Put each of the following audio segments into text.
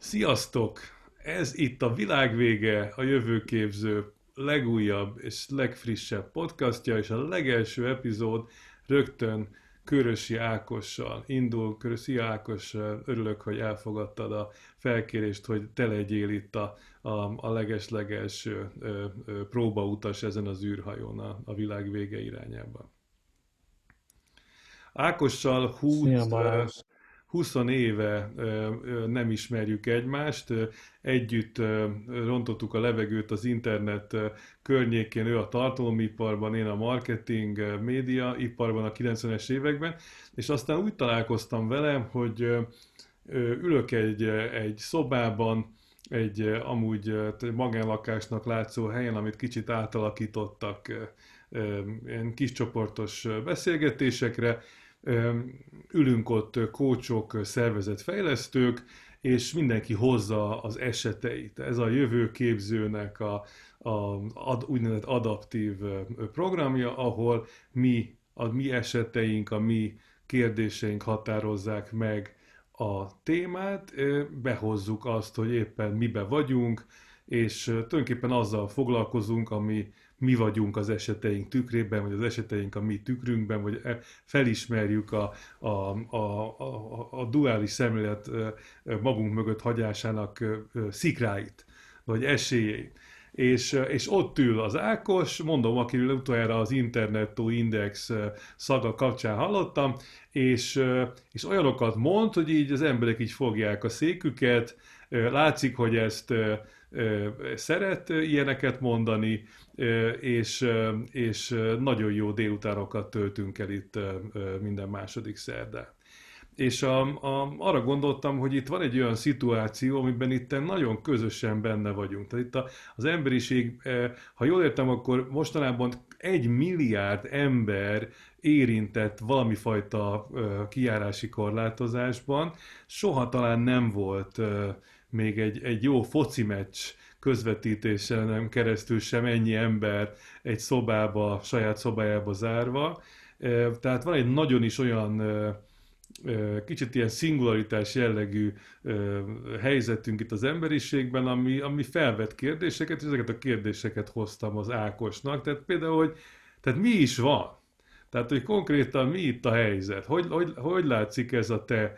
Sziasztok! Ez itt a világvége, a jövőképző legújabb és legfrissebb podcastja, és a legelső epizód rögtön Körösi Ákossal indul. Körösi Ákos, örülök, hogy elfogadtad a felkérést, hogy te legyél itt a, a, a leges-legelső próbautas ezen az űrhajón a, a világ vége irányába. Ákossal 20, Szia, 20 éve nem ismerjük egymást, együtt rontottuk a levegőt az internet környékén, ő a tartalomiparban, én a marketing, média iparban a 90-es években, és aztán úgy találkoztam vele, hogy ülök egy, egy szobában, egy amúgy magánlakásnak látszó helyen, amit kicsit átalakítottak ilyen kis csoportos beszélgetésekre, ülünk ott kócsok, szervezetfejlesztők, és mindenki hozza az eseteit. Ez a jövőképzőnek a, a ad, úgynevezett adaptív programja, ahol mi, a mi eseteink, a mi kérdéseink határozzák meg a témát, behozzuk azt, hogy éppen mibe vagyunk, és tulajdonképpen azzal foglalkozunk, ami mi vagyunk az eseteink tükrében, vagy az eseteink a mi tükrünkben, vagy e, felismerjük a, a, a, a, a duális szemlélet magunk mögött hagyásának szikráit, vagy esélyeit. És, és ott ül az Ákos, mondom, akiről utoljára az Internetto Index szaga kapcsán hallottam, és, és olyanokat mond, hogy így az emberek így fogják a széküket, látszik, hogy ezt szeret ilyeneket mondani, és, és nagyon jó délutánokat töltünk el itt minden második szerdán. És a, a, arra gondoltam, hogy itt van egy olyan szituáció, amiben itt nagyon közösen benne vagyunk. Tehát itt a, az emberiség, ha jól értem, akkor mostanában egy milliárd ember érintett valami fajta kiárási korlátozásban. Soha talán nem volt még egy, egy jó foci meccs közvetítésen nem keresztül sem ennyi ember egy szobába, saját szobájába zárva. Tehát van egy nagyon is olyan kicsit ilyen szingularitás jellegű helyzetünk itt az emberiségben, ami, ami felvet kérdéseket, és ezeket a kérdéseket hoztam az Ákosnak. Tehát például, hogy tehát mi is van? Tehát, hogy konkrétan mi itt a helyzet? Hogy, hogy, hogy látszik ez a te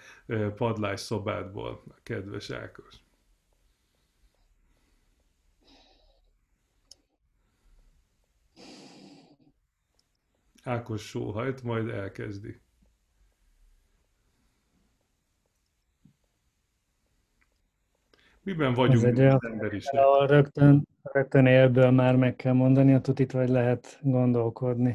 padlás szobádból, kedves Ákos? Ákos sóhajt, majd elkezdi. Miben vagyunk Ez egy az emberiség? Rögtön, rögtön élből már meg kell mondani a tutit, vagy lehet gondolkodni?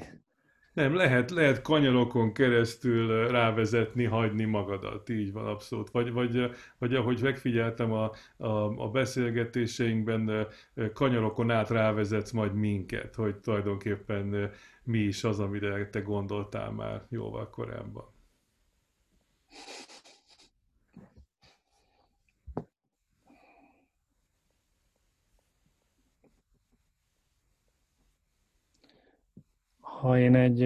Nem, lehet, lehet kanyarokon keresztül rávezetni, hagyni magadat, így van abszolút. Vagy, vagy, vagy ahogy megfigyeltem a, a, a beszélgetéseinkben, kanyarokon át rávezetsz majd minket, hogy tulajdonképpen mi is az, amire te gondoltál már jóval korábban. Ha én egy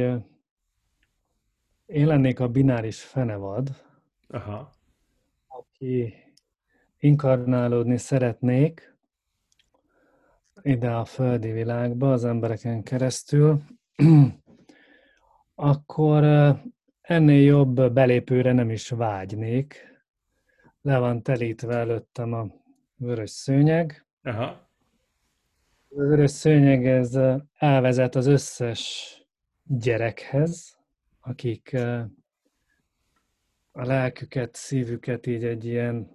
én lennék a bináris fenevad, Aha. aki inkarnálódni szeretnék ide a földi világba az embereken keresztül, akkor ennél jobb belépőre nem is vágynék. Le van telítve előttem a vörös szőnyeg. Aha. A vörös szőnyeg ez elvezet az összes gyerekhez, akik a lelküket, szívüket így egy ilyen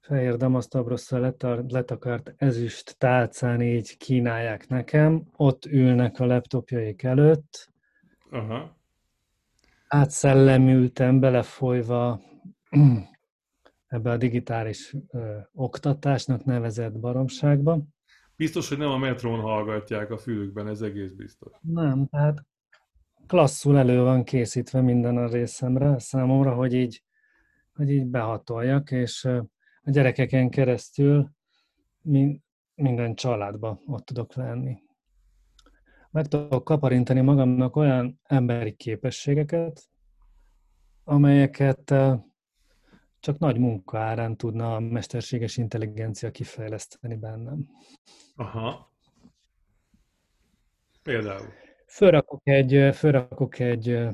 fehér damasztabrosszal letakart ezüst tálcán így kínálják nekem, ott ülnek a laptopjaik előtt, Aha. átszellemültem belefolyva ebbe a digitális ö, oktatásnak nevezett baromságba. Biztos, hogy nem a metrón hallgatják a fülükben, ez egész biztos. Nem, tehát klasszul elő van készítve minden a részemre számomra, hogy így, hogy így behatoljak, és a gyerekeken keresztül minden családba ott tudok lenni. Meg tudok kaparintani magamnak olyan emberi képességeket, amelyeket csak nagy munka árán tudna a mesterséges intelligencia kifejleszteni bennem. Aha. Például? Fölrakok egy, fölrakok egy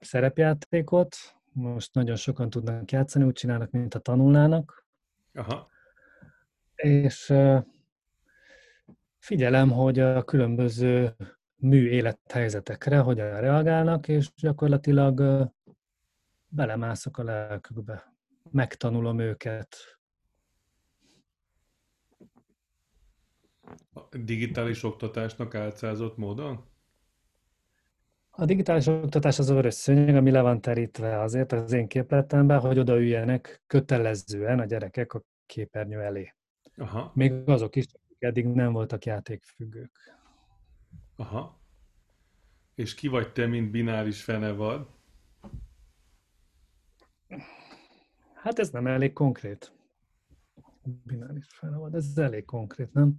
szerepjátékot, most nagyon sokan tudnak játszani, úgy csinálnak, mint a tanulnának. Aha. És figyelem, hogy a különböző mű élethelyzetekre hogyan reagálnak, és gyakorlatilag belemászok a lelkükbe. Megtanulom őket. A digitális oktatásnak álcázott módon? A digitális oktatás az a vörös szőnyeg, ami le van terítve azért az én képletemben, hogy odaüljenek kötelezően a gyerekek a képernyő elé. Aha. Még azok is, akik eddig nem voltak játékfüggők. Aha. És ki vagy te, mint bináris fenevad? Hát ez nem elég konkrét. Bináris fenevad, ez elég konkrét, nem?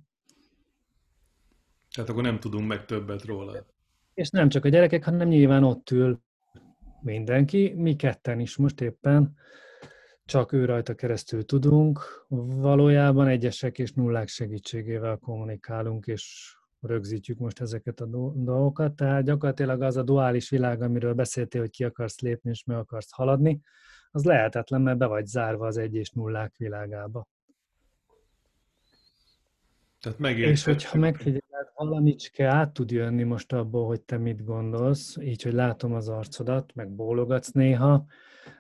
Tehát akkor nem tudunk meg többet róla. És nem csak a gyerekek, hanem nyilván ott ül mindenki, mi ketten is most éppen csak ő rajta keresztül tudunk. Valójában egyesek és nullák segítségével kommunikálunk, és rögzítjük most ezeket a dolgokat. Tehát gyakorlatilag az a duális világ, amiről beszéltél, hogy ki akarsz lépni és meg akarsz haladni, az lehetetlen, mert be vagy zárva az egy és nullák világába. Tehát És hogyha megfigyeled, valamicske át tud jönni most abból, hogy te mit gondolsz, így, hogy látom az arcodat, meg bólogatsz néha,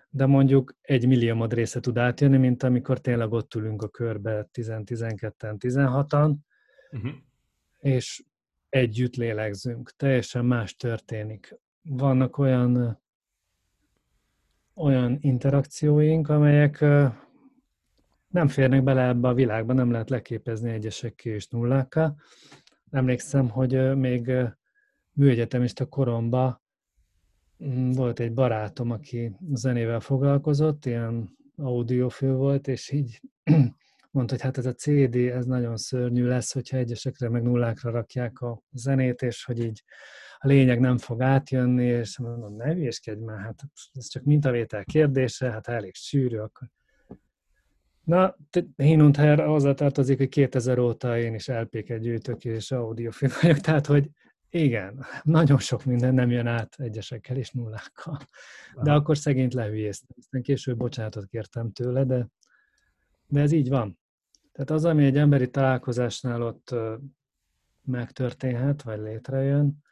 de mondjuk egy milliómod része tud átjönni, mint amikor tényleg ott ülünk a körbe 10-12-en, 16-an, uh-huh. és együtt lélegzünk. Teljesen más történik. Vannak olyan olyan interakcióink, amelyek nem férnek bele ebbe a világba, nem lehet leképezni egyesekké és nullákkal. Emlékszem, hogy még műegyetemista koromban mm, volt egy barátom, aki zenével foglalkozott, ilyen audiofő volt, és így mondta, hogy hát ez a CD, ez nagyon szörnyű lesz, hogyha egyesekre meg nullákra rakják a zenét, és hogy így a lényeg nem fog átjönni, és mondom, ne hülyéskedj már, hát ez csak mintavétel kérdése, hát elég sűrű, akkor Na, Hinunther hozzátartozik, hogy 2000 óta én is LP-ket gyűjtök és audiofil vagyok, tehát hogy igen, nagyon sok minden nem jön át egyesekkel és nullákkal. De Aha. akkor szegényt lehülyéztem. Aztán később bocsánatot kértem tőle, de, de ez így van. Tehát az, ami egy emberi találkozásnál ott megtörténhet, vagy létrejön,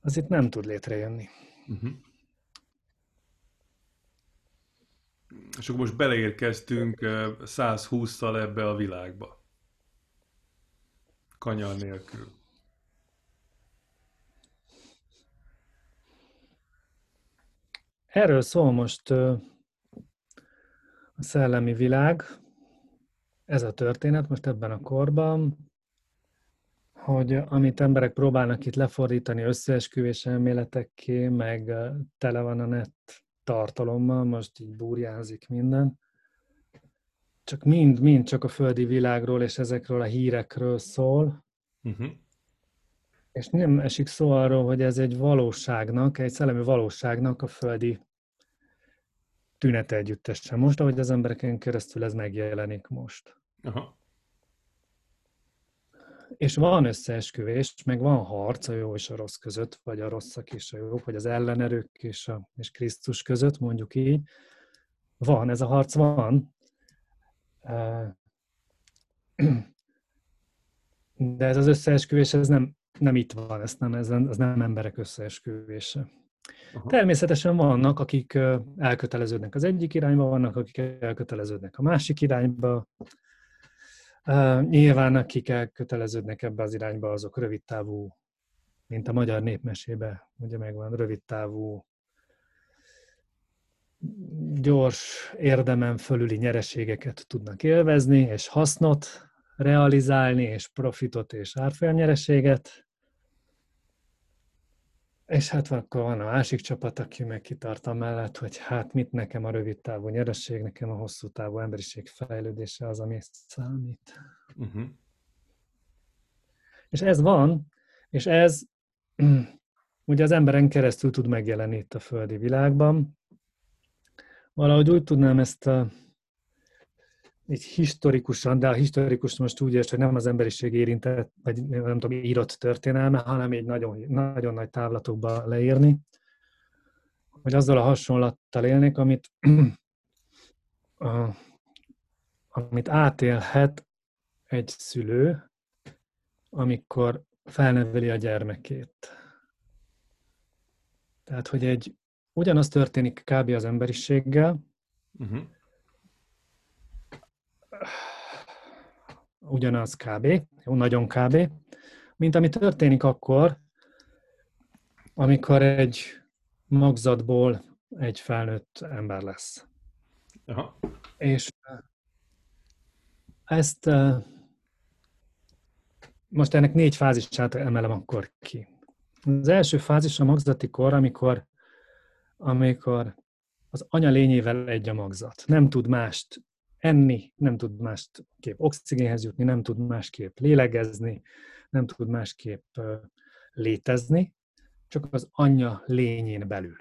az itt nem tud létrejönni. Uh-huh. És akkor most beleérkeztünk 120-szal ebbe a világba. Kanyar nélkül. Erről szól most a szellemi világ, ez a történet most ebben a korban, hogy amit emberek próbálnak itt lefordítani összeesküvés elméletekké, meg tele van a net tartalommal, most így burjánzik minden. Csak mind, mind csak a földi világról és ezekről a hírekről szól. Uh-huh. És nem esik szó arról, hogy ez egy valóságnak, egy szellemi valóságnak a földi tünete együttese. Most, ahogy az embereken keresztül ez megjelenik most. Aha és van összeesküvés, meg van harc a jó és a rossz között, vagy a rosszak és a jók, vagy az ellenerők és, a, és Krisztus között, mondjuk így. Van, ez a harc van. De ez az összeesküvés, ez nem, nem itt van, ez nem, ez, ez nem emberek összeesküvése. Aha. Természetesen vannak, akik elköteleződnek az egyik irányba, vannak, akik elköteleződnek a másik irányba, Nyilván akik elköteleződnek ebbe az irányba, azok rövid távú, mint a magyar népmesébe, ugye megvan, rövid távú, gyors, érdemen fölüli nyereségeket tudnak élvezni, és hasznot realizálni, és profitot és árfolyamnyereséget. És hát akkor van a másik csapat, aki meg kitart mellett, hogy hát mit nekem a rövid távú nyereség, nekem a hosszú távú emberiség fejlődése az, ami számít. Uh-huh. És ez van, és ez ugye az emberen keresztül tud megjelenni itt a földi világban. valahogy úgy tudnám ezt a, így historikusan, de a historikus most úgy érts, hogy nem az emberiség érintett, vagy nem tudom, írott történelme, hanem egy nagyon, nagyon nagy távlatokba leírni, hogy azzal a hasonlattal élnék, amit, a, amit átélhet egy szülő, amikor felneveli a gyermekét. Tehát, hogy egy ugyanaz történik kb. az emberiséggel, uh-huh. Ugyanaz kb., jó, nagyon kb., mint ami történik akkor, amikor egy magzatból egy felnőtt ember lesz. Aha. És ezt most ennek négy fázisát emelem akkor ki. Az első fázis a magzati kor, amikor, amikor az anya lényével egy a magzat. Nem tud mást enni, nem tud másképp oxigénhez jutni, nem tud másképp lélegezni, nem tud másképp létezni, csak az anya lényén belül.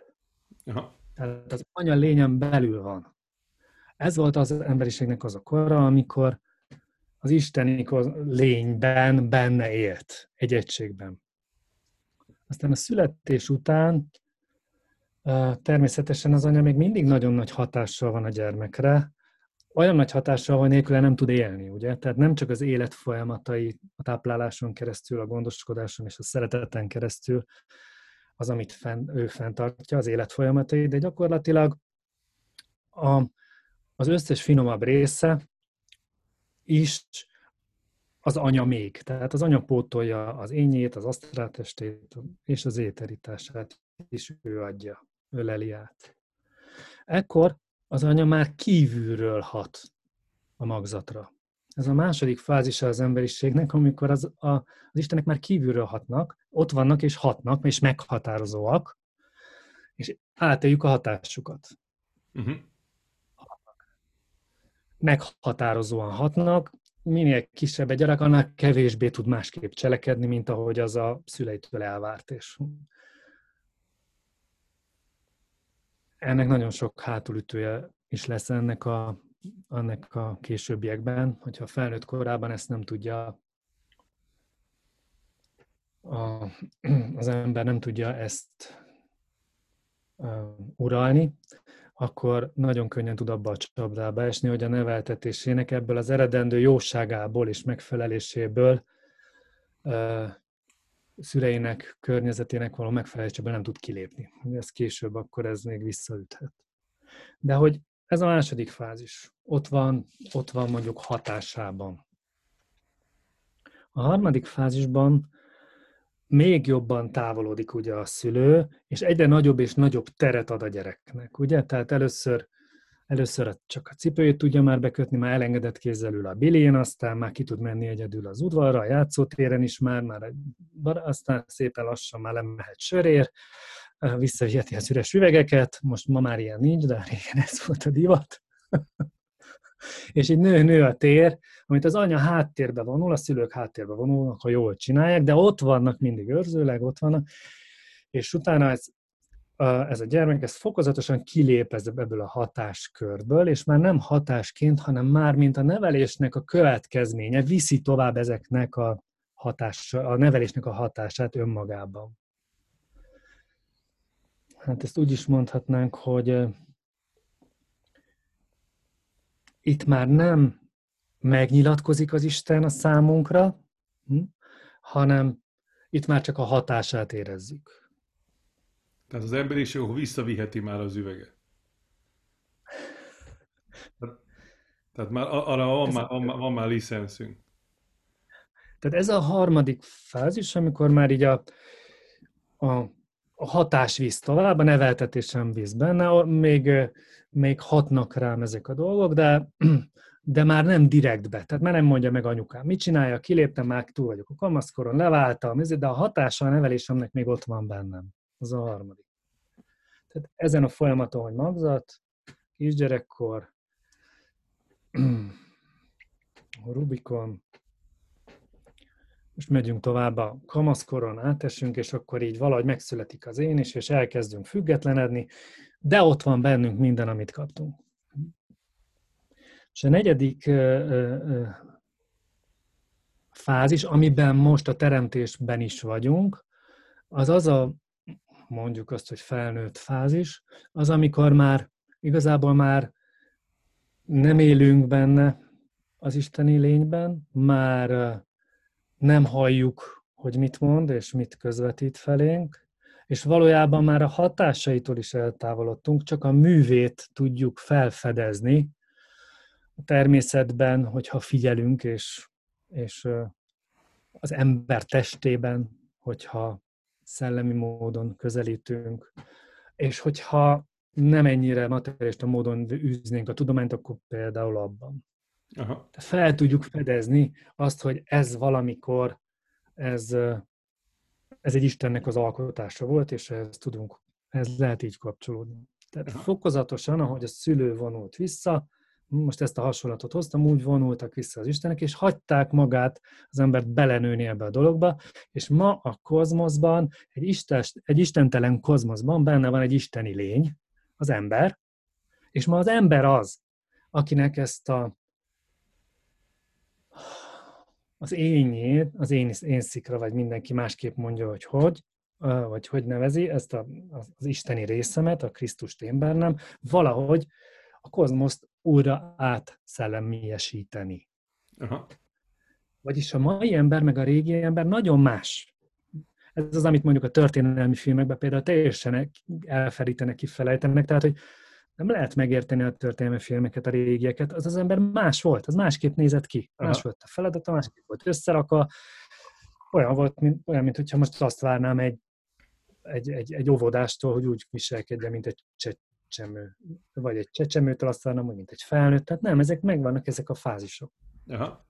Aha. Tehát az anya lényen belül van. Ez volt az emberiségnek az a kora, amikor az isteni lényben benne élt, egy egységben. Aztán a születés után természetesen az anya még mindig nagyon nagy hatással van a gyermekre, olyan nagy hatással, hogy nélküle nem tud élni, ugye? Tehát nem csak az élet folyamatai a tápláláson keresztül, a gondoskodáson és a szereteten keresztül az, amit fenn, ő fenntartja, az élet folyamatai, de gyakorlatilag a, az összes finomabb része is az anya még. Tehát az anya pótolja az ényét, az asztráltestét és az éterítását is ő adja, ő leli át. Ekkor az anya már kívülről hat a magzatra. Ez a második fázisa az emberiségnek, amikor az, a, az Istenek már kívülről hatnak, ott vannak és hatnak, és meghatározóak, és átéljük a hatásukat. Uh-huh. Meghatározóan hatnak, minél kisebb egy gyerek, annál kevésbé tud másképp cselekedni, mint ahogy az a szüleitől elvárt. És ennek nagyon sok hátulütője is lesz ennek a, ennek a későbbiekben, hogyha felnőtt korában ezt nem tudja a, az ember nem tudja ezt uh, uralni, akkor nagyon könnyen tud abba a csapdába esni, hogy a neveltetésének ebből az eredendő jóságából és megfeleléséből uh, szüleinek, környezetének való megfeleléséből nem tud kilépni. Ez később akkor ez még visszaüthet. De hogy ez a második fázis, ott van, ott van mondjuk hatásában. A harmadik fázisban még jobban távolodik ugye a szülő, és egyre nagyobb és nagyobb teret ad a gyereknek, ugye? Tehát először, először csak a cipőjét tudja már bekötni, már elengedett kézzel a bilén, aztán már ki tud menni egyedül az udvarra, a játszótéren is már, már aztán szépen lassan már lemehet sörér, visszaviheti az üres üvegeket, most ma már ilyen nincs, de régen ez volt a divat. és így nő-nő a tér, amit az anya háttérbe vonul, a szülők háttérbe vonulnak, ha jól csinálják, de ott vannak mindig őrzőleg, ott vannak, és utána ez, ez a gyermek, ez fokozatosan kilép ebből a hatáskörből, és már nem hatásként, hanem már mint a nevelésnek a következménye viszi tovább ezeknek a hatás, a nevelésnek a hatását önmagában. Hát ezt úgy is mondhatnánk, hogy itt már nem megnyilatkozik az Isten a számunkra, hm, hanem itt már csak a hatását érezzük. Tehát az emberiség visszaviheti már az üveget. Tehát már arra van, már, van, van már licenszünk. Tehát ez a harmadik fázis, amikor már így a, a, a hatás visz tovább, a neveltetés sem visz benne, még, még hatnak rám ezek a dolgok, de de már nem direktbe. Tehát már nem mondja meg anyukám, mit csinálja, kiléptem, már túl vagyok a kamaszkoron, leváltam, de a hatása a nevelésemnek még ott van bennem. Az a harmadik. Tehát ezen a folyamaton, hogy magzat, kisgyerekkor, Rubikon, és megyünk tovább a kamaszkoron, átesünk, és akkor így valahogy megszületik az én is, és elkezdünk függetlenedni, de ott van bennünk minden, amit kaptunk. És a negyedik fázis, amiben most a teremtésben is vagyunk, az az a, mondjuk azt, hogy felnőtt fázis, az, amikor már igazából már nem élünk benne az isteni lényben, már nem halljuk, hogy mit mond és mit közvetít felénk, és valójában már a hatásaitól is eltávolodtunk, csak a művét tudjuk felfedezni a természetben, hogyha figyelünk, és, és az ember testében, hogyha szellemi módon közelítünk, és hogyha nem ennyire materialista módon űznénk a tudományt, akkor például abban. Aha. Fel tudjuk fedezni azt, hogy ez valamikor, ez, ez egy Istennek az alkotása volt, és ez tudunk, ez lehet így kapcsolódni. Tehát fokozatosan, ahogy a szülő vonult vissza, most ezt a hasonlatot hoztam, úgy vonultak vissza az Istenek, és hagyták magát az embert belenőni ebbe a dologba, és ma a kozmoszban, egy, istest, egy istentelen kozmoszban benne van egy isteni lény, az ember, és ma az ember az, akinek ezt a az énjét, az én, én szikra, vagy mindenki másképp mondja, hogy hogy, vagy hogy nevezi, ezt a, az isteni részemet, a Krisztust én bennem, valahogy a kozmoszt újra átszellemiesíteni. Aha. Vagyis a mai ember meg a régi ember nagyon más. Ez az, amit mondjuk a történelmi filmekben például teljesen elfelítenek, kifelejtenek, tehát, hogy nem lehet megérteni a történelmi filmeket, a régieket, az az ember más volt, az másképp nézett ki, Aha. más volt a feladata, másképp volt összeraka, olyan volt, mint, olyan, mint hogyha most azt várnám egy, egy, egy, egy óvodástól, hogy úgy viselkedjen, mint egy csecsemő, vagy egy csecsemőtől azt várnám, hogy mint egy felnőtt, tehát nem, ezek megvannak, ezek a fázisok. Aha.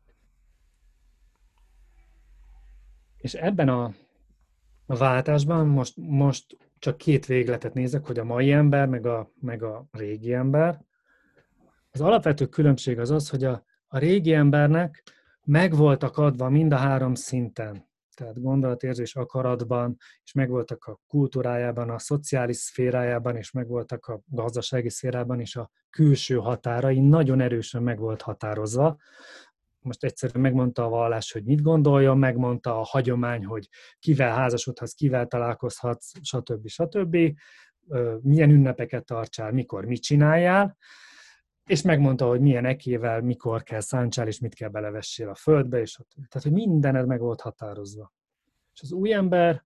És ebben a, a váltásban most, most csak két végletet nézek, hogy a mai ember, meg a, meg a régi ember. Az alapvető különbség az az, hogy a, a régi embernek meg voltak adva mind a három szinten, tehát gondolatérzés akaratban, és megvoltak a kultúrájában, a szociális szférájában, és megvoltak a gazdasági szférában, és a külső határai nagyon erősen meg volt határozva most egyszerűen megmondta a vallás, hogy mit gondoljon, megmondta a hagyomány, hogy kivel házasodhatsz, kivel találkozhatsz, stb. stb. Milyen ünnepeket tartsál, mikor mit csináljál, és megmondta, hogy milyen ekével, mikor kell szántsál, és mit kell belevessél a földbe, és tehát, hogy mindened meg volt határozva. És az új ember,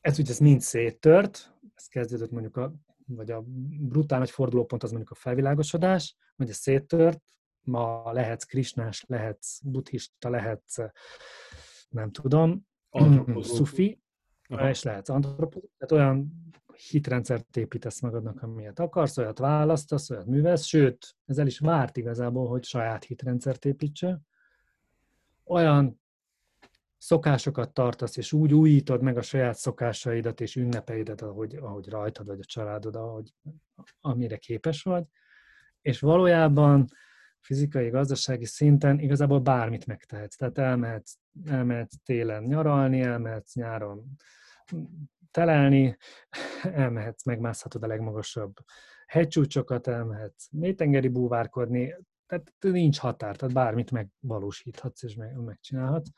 ez ugye ez mind széttört, ez kezdődött mondjuk a, vagy a brutál nagy fordulópont az mondjuk a felvilágosodás, vagy a széttört, ma lehetsz krisnás, lehetsz buddhista, lehetsz nem tudom, szufi, és lehetsz antropológus, tehát olyan hitrendszert építesz magadnak, amilyet akarsz, olyat választasz, olyat művelsz, sőt, ez el is várt igazából, hogy saját hitrendszert építse. Olyan szokásokat tartasz, és úgy újítod meg a saját szokásaidat és ünnepeidet, ahogy, ahogy rajtad vagy a családod, ahogy, amire képes vagy, és valójában fizikai, gazdasági szinten igazából bármit megtehetsz. Tehát elmehetsz, elmehetsz télen nyaralni, elmehetsz nyáron telelni, elmehetsz, megmászhatod a legmagasabb hegycsúcsokat, elmehetsz mélytengeri búvárkodni, tehát nincs határ, tehát bármit megvalósíthatsz és meg, megcsinálhatsz.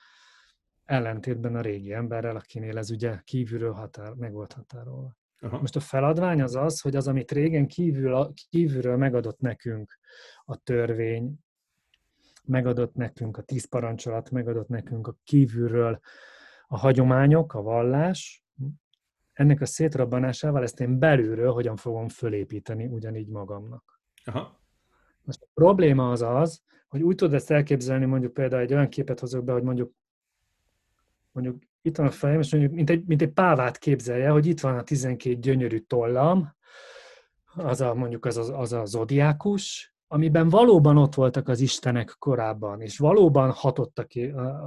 Ellentétben a régi emberrel, akinél ez ugye kívülről határ, meg volt határolva. Aha. Most a feladvány az az, hogy az, amit régen kívül, kívülről megadott nekünk a törvény, megadott nekünk a tíz parancsolat, megadott nekünk a kívülről a hagyományok, a vallás, ennek a szétrabbanásával ezt én belülről hogyan fogom fölépíteni ugyanígy magamnak. Aha. Most a probléma az az, hogy úgy tudod ezt elképzelni, mondjuk például egy olyan képet hozok be, hogy mondjuk mondjuk itt van a fejem, és mondjuk mint egy, mint egy pávát képzelje, hogy itt van a 12 gyönyörű tollam, az a, mondjuk az a, az a zodiákus, amiben valóban ott voltak az istenek korábban, és valóban hatottak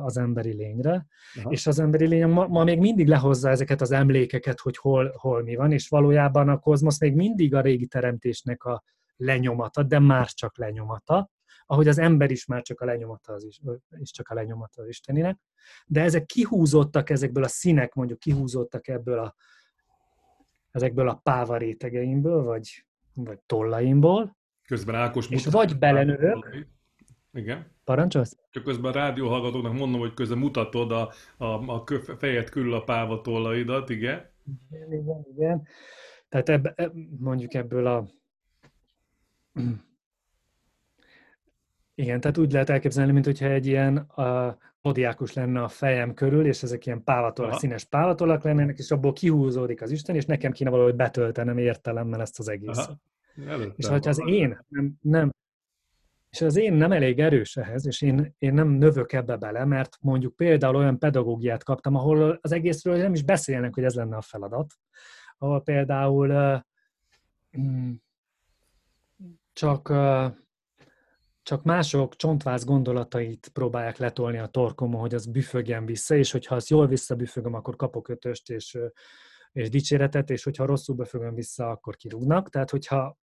az emberi lényre, Aha. és az emberi lény ma, ma még mindig lehozza ezeket az emlékeket, hogy hol, hol mi van, és valójában a kozmosz még mindig a régi teremtésnek a lenyomata, de már csak lenyomata, ahogy az ember is már csak a lenyomata az is, is csak a lenyomata az Isteninek, de ezek kihúzottak ezekből a színek, mondjuk kihúzottak ebből a, ezekből a páva rétegeimből, vagy, vagy tollaimból, Közben Ákos és vagy belenövök, igen. Parancsolsz? Csak közben a rádióhallgatóknak mondom, hogy közben mutatod a, a, a fejed körül a páva tollaidat, igen? Igen, igen, igen. Tehát ebbe, mondjuk ebből a... Igen, tehát úgy lehet elképzelni, mint hogyha egy ilyen a, odiákus lenne a fejem körül, és ezek ilyen pávatolak, Aha. színes pávatolak lennének, és abból kihúzódik az Isten, és nekem kéne valahogy betöltenem értelemmel ezt az egészet. És hogyha az én nem, nem, és az én nem elég erős ehhez, és én, én nem növök ebbe bele, mert mondjuk például olyan pedagógiát kaptam, ahol az egészről nem is beszélnek, hogy ez lenne a feladat, ahol például uh, csak, uh, csak mások csontváz gondolatait próbálják letolni a torkomon, hogy az büfögjen vissza, és hogyha azt jól visszabüfögöm, akkor kapok ötöst és, és dicséretet, és hogyha rosszul büfögöm vissza, akkor kirúgnak. Tehát, hogyha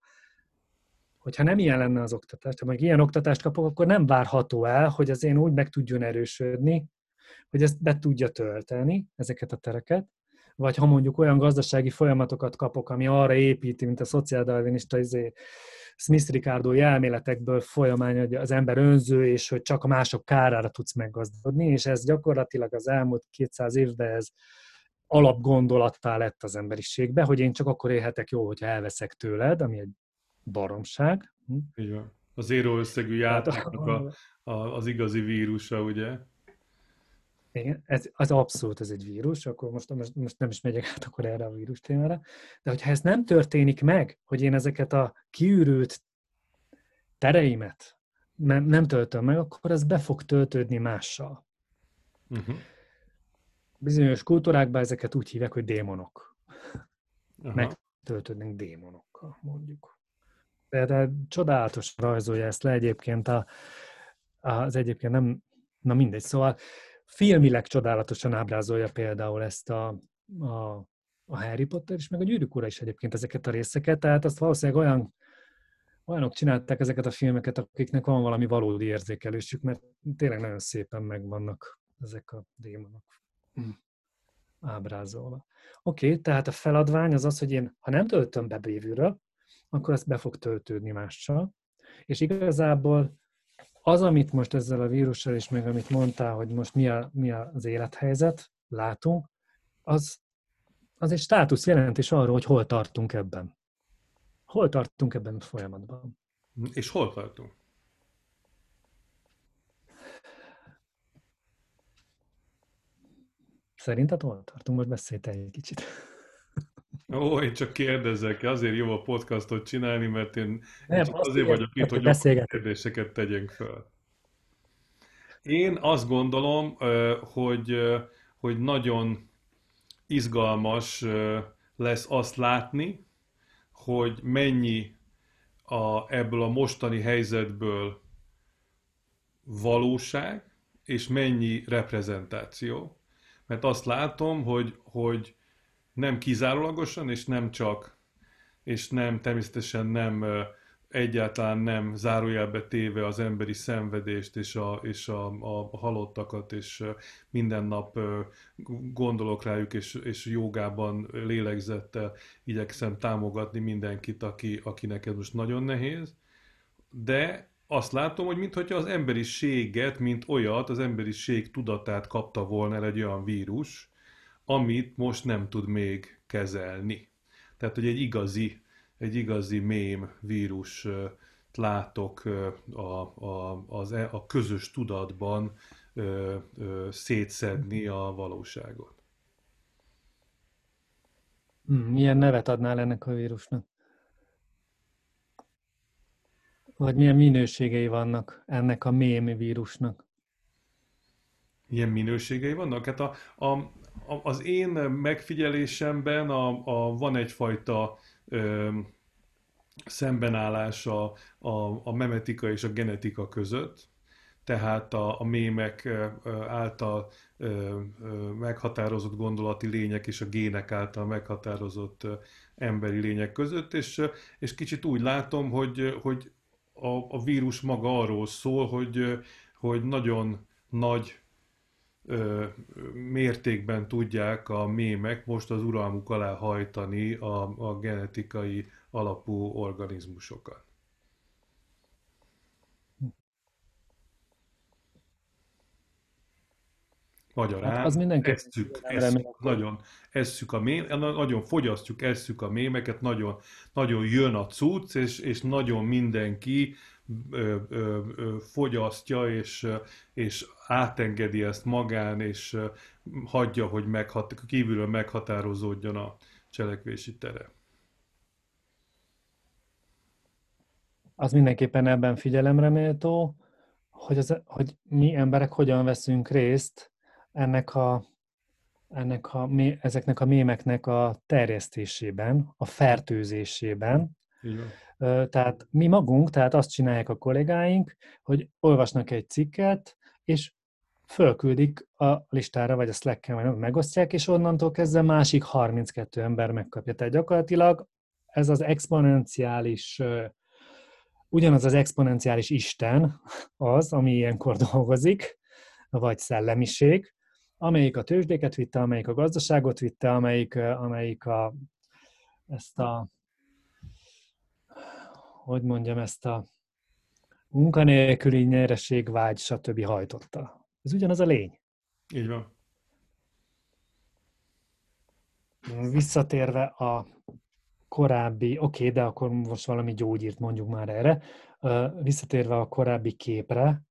hogyha nem ilyen lenne az oktatás, ha meg ilyen oktatást kapok, akkor nem várható el, hogy az én úgy meg tudjon erősödni, hogy ezt be tudja tölteni, ezeket a tereket, vagy ha mondjuk olyan gazdasági folyamatokat kapok, ami arra építi, mint a szociáldarwinista izé, Smith-Ricardo elméletekből folyamány, hogy az ember önző, és hogy csak a mások kárára tudsz meggazdagodni, és ez gyakorlatilag az elmúlt 200 évben ez alapgondolattá lett az emberiségbe, hogy én csak akkor élhetek jó, hogyha elveszek tőled, ami egy baromság. Hm? Így van. Az éró összegű játéknak a, a, az igazi vírusa, ugye? Igen, ez, az abszolút ez egy vírus, akkor most, most, most nem is megyek át akkor erre a vírus témára, de hogyha ez nem történik meg, hogy én ezeket a kiürült tereimet nem, nem töltöm meg, akkor ez be fog töltődni mással. Uh-huh. Bizonyos kultúrákban ezeket úgy hívják, hogy démonok. Uh-huh. Megtöltődnek démonokkal, mondjuk. De csodálatos rajzolja ezt le egyébként a, az egyébként nem, na mindegy, szóval filmileg csodálatosan ábrázolja például ezt a, a, a Harry Potter is, meg a Gyűrűk Ura is egyébként ezeket a részeket, tehát azt valószínűleg olyan olyanok csinálták ezeket a filmeket, akiknek van valami valódi érzékelésük, mert tényleg nagyon szépen megvannak ezek a démonok ábrázolva. Oké, okay, tehát a feladvány az az, hogy én, ha nem töltöm be bévűről, akkor ezt be fog töltődni mással. És igazából az, amit most ezzel a vírussal és meg amit mondtál, hogy most mi, a, mi az élethelyzet, látunk, az, az egy státusz jelentés arról, hogy hol tartunk ebben. Hol tartunk ebben a folyamatban. És hol tartunk? Szerinted hol tartunk? Most beszélj egy kicsit. Ó, én csak kérdezek, azért jó a podcastot csinálni, mert én, Nem, csak azért vagyok itt, hogy a kérdéseket tegyünk fel. Én azt gondolom, hogy, hogy nagyon izgalmas lesz azt látni, hogy mennyi a, ebből a mostani helyzetből valóság, és mennyi reprezentáció. Mert azt látom, hogy, hogy nem kizárólagosan, és nem csak, és nem természetesen nem egyáltalán nem zárójelbe téve az emberi szenvedést és a, és a, a halottakat, és minden nap gondolok rájuk, és, és jogában, lélegzettel igyekszem támogatni mindenkit, aki, akinek ez most nagyon nehéz. De azt látom, hogy mintha az emberiséget, mint olyat, az emberiség tudatát kapta volna el egy olyan vírus, amit most nem tud még kezelni. Tehát, hogy egy igazi, egy igazi mém vírus látok a, a, az, e, a közös tudatban ö, ö, szétszedni a valóságot. Hmm, milyen nevet adnál ennek a vírusnak? Vagy milyen minőségei vannak ennek a mém vírusnak? Milyen minőségei vannak? Hát a, a, az én megfigyelésemben a, a, van egyfajta ö, szembenállás a, a, a memetika és a genetika között, tehát a, a mémek által ö, ö, meghatározott gondolati lények és a gének által meghatározott emberi lények között, és, és kicsit úgy látom, hogy, hogy a, a vírus maga arról szól, hogy, hogy nagyon nagy ö, mértékben tudják a mémek most az uralmuk alá hajtani a, a genetikai alapú organizmusokat. Magyarán hát az esszük, esszük, nagyon esszük a mém, nagyon fogyasztjuk, esszük a mémeket, nagyon, nagyon jön a cucc, és, és nagyon mindenki ö, ö, ö, fogyasztja, és, és átengedi ezt magán, és hagyja, hogy meghat, kívülről meghatározódjon a cselekvési tere. Az mindenképpen ebben figyelemre méltó, hogy, az, hogy mi emberek hogyan veszünk részt ennek a, ennek a, ezeknek a mémeknek a terjesztésében, a fertőzésében. Igen. Tehát mi magunk, tehát azt csinálják a kollégáink, hogy olvasnak egy cikket, és fölküldik a listára, vagy a Slack-en, vagy megosztják, és onnantól kezdve másik 32 ember megkapja. Tehát gyakorlatilag ez az exponenciális, ugyanaz az exponenciális Isten az, ami ilyenkor dolgozik, vagy szellemiség, amelyik a tőzsdéket vitte, amelyik a gazdaságot vitte, amelyik, amelyik a, ezt a, hogy mondjam, ezt a munkanélküli nyereségvágy, stb. hajtotta. Ez ugyanaz a lény. Így van. Visszatérve a korábbi, oké, okay, de akkor most valami gyógyírt mondjuk már erre, visszatérve a korábbi képre,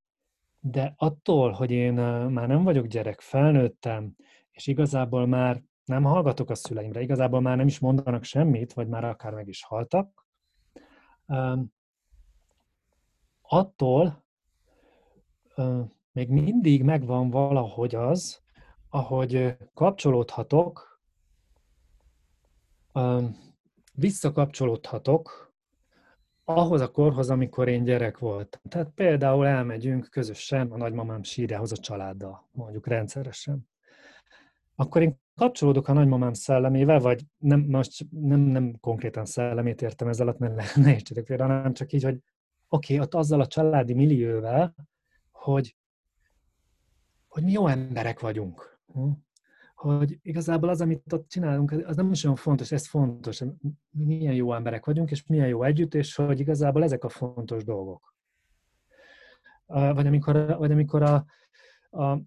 de attól, hogy én már nem vagyok gyerek, felnőttem, és igazából már nem hallgatok a szüleimre, igazából már nem is mondanak semmit, vagy már akár meg is haltak, attól még mindig megvan valahogy az, ahogy kapcsolódhatok, visszakapcsolódhatok ahhoz a korhoz, amikor én gyerek voltam. Tehát például elmegyünk közösen a nagymamám sírjához a családdal, mondjuk rendszeresen. Akkor én kapcsolódok a nagymamám szellemével, vagy nem, most nem, nem konkrétan szellemét értem ezzel alatt, ne, ne értsétek félre, hanem csak így, hogy oké, okay, ott azzal a családi millióvel, hogy, hogy mi jó emberek vagyunk. Hm? hogy igazából az, amit ott csinálunk, az nem is olyan fontos, ez fontos, milyen jó emberek vagyunk, és milyen jó együtt, és hogy igazából ezek a fontos dolgok. Vagy amikor, vagy amikor a, a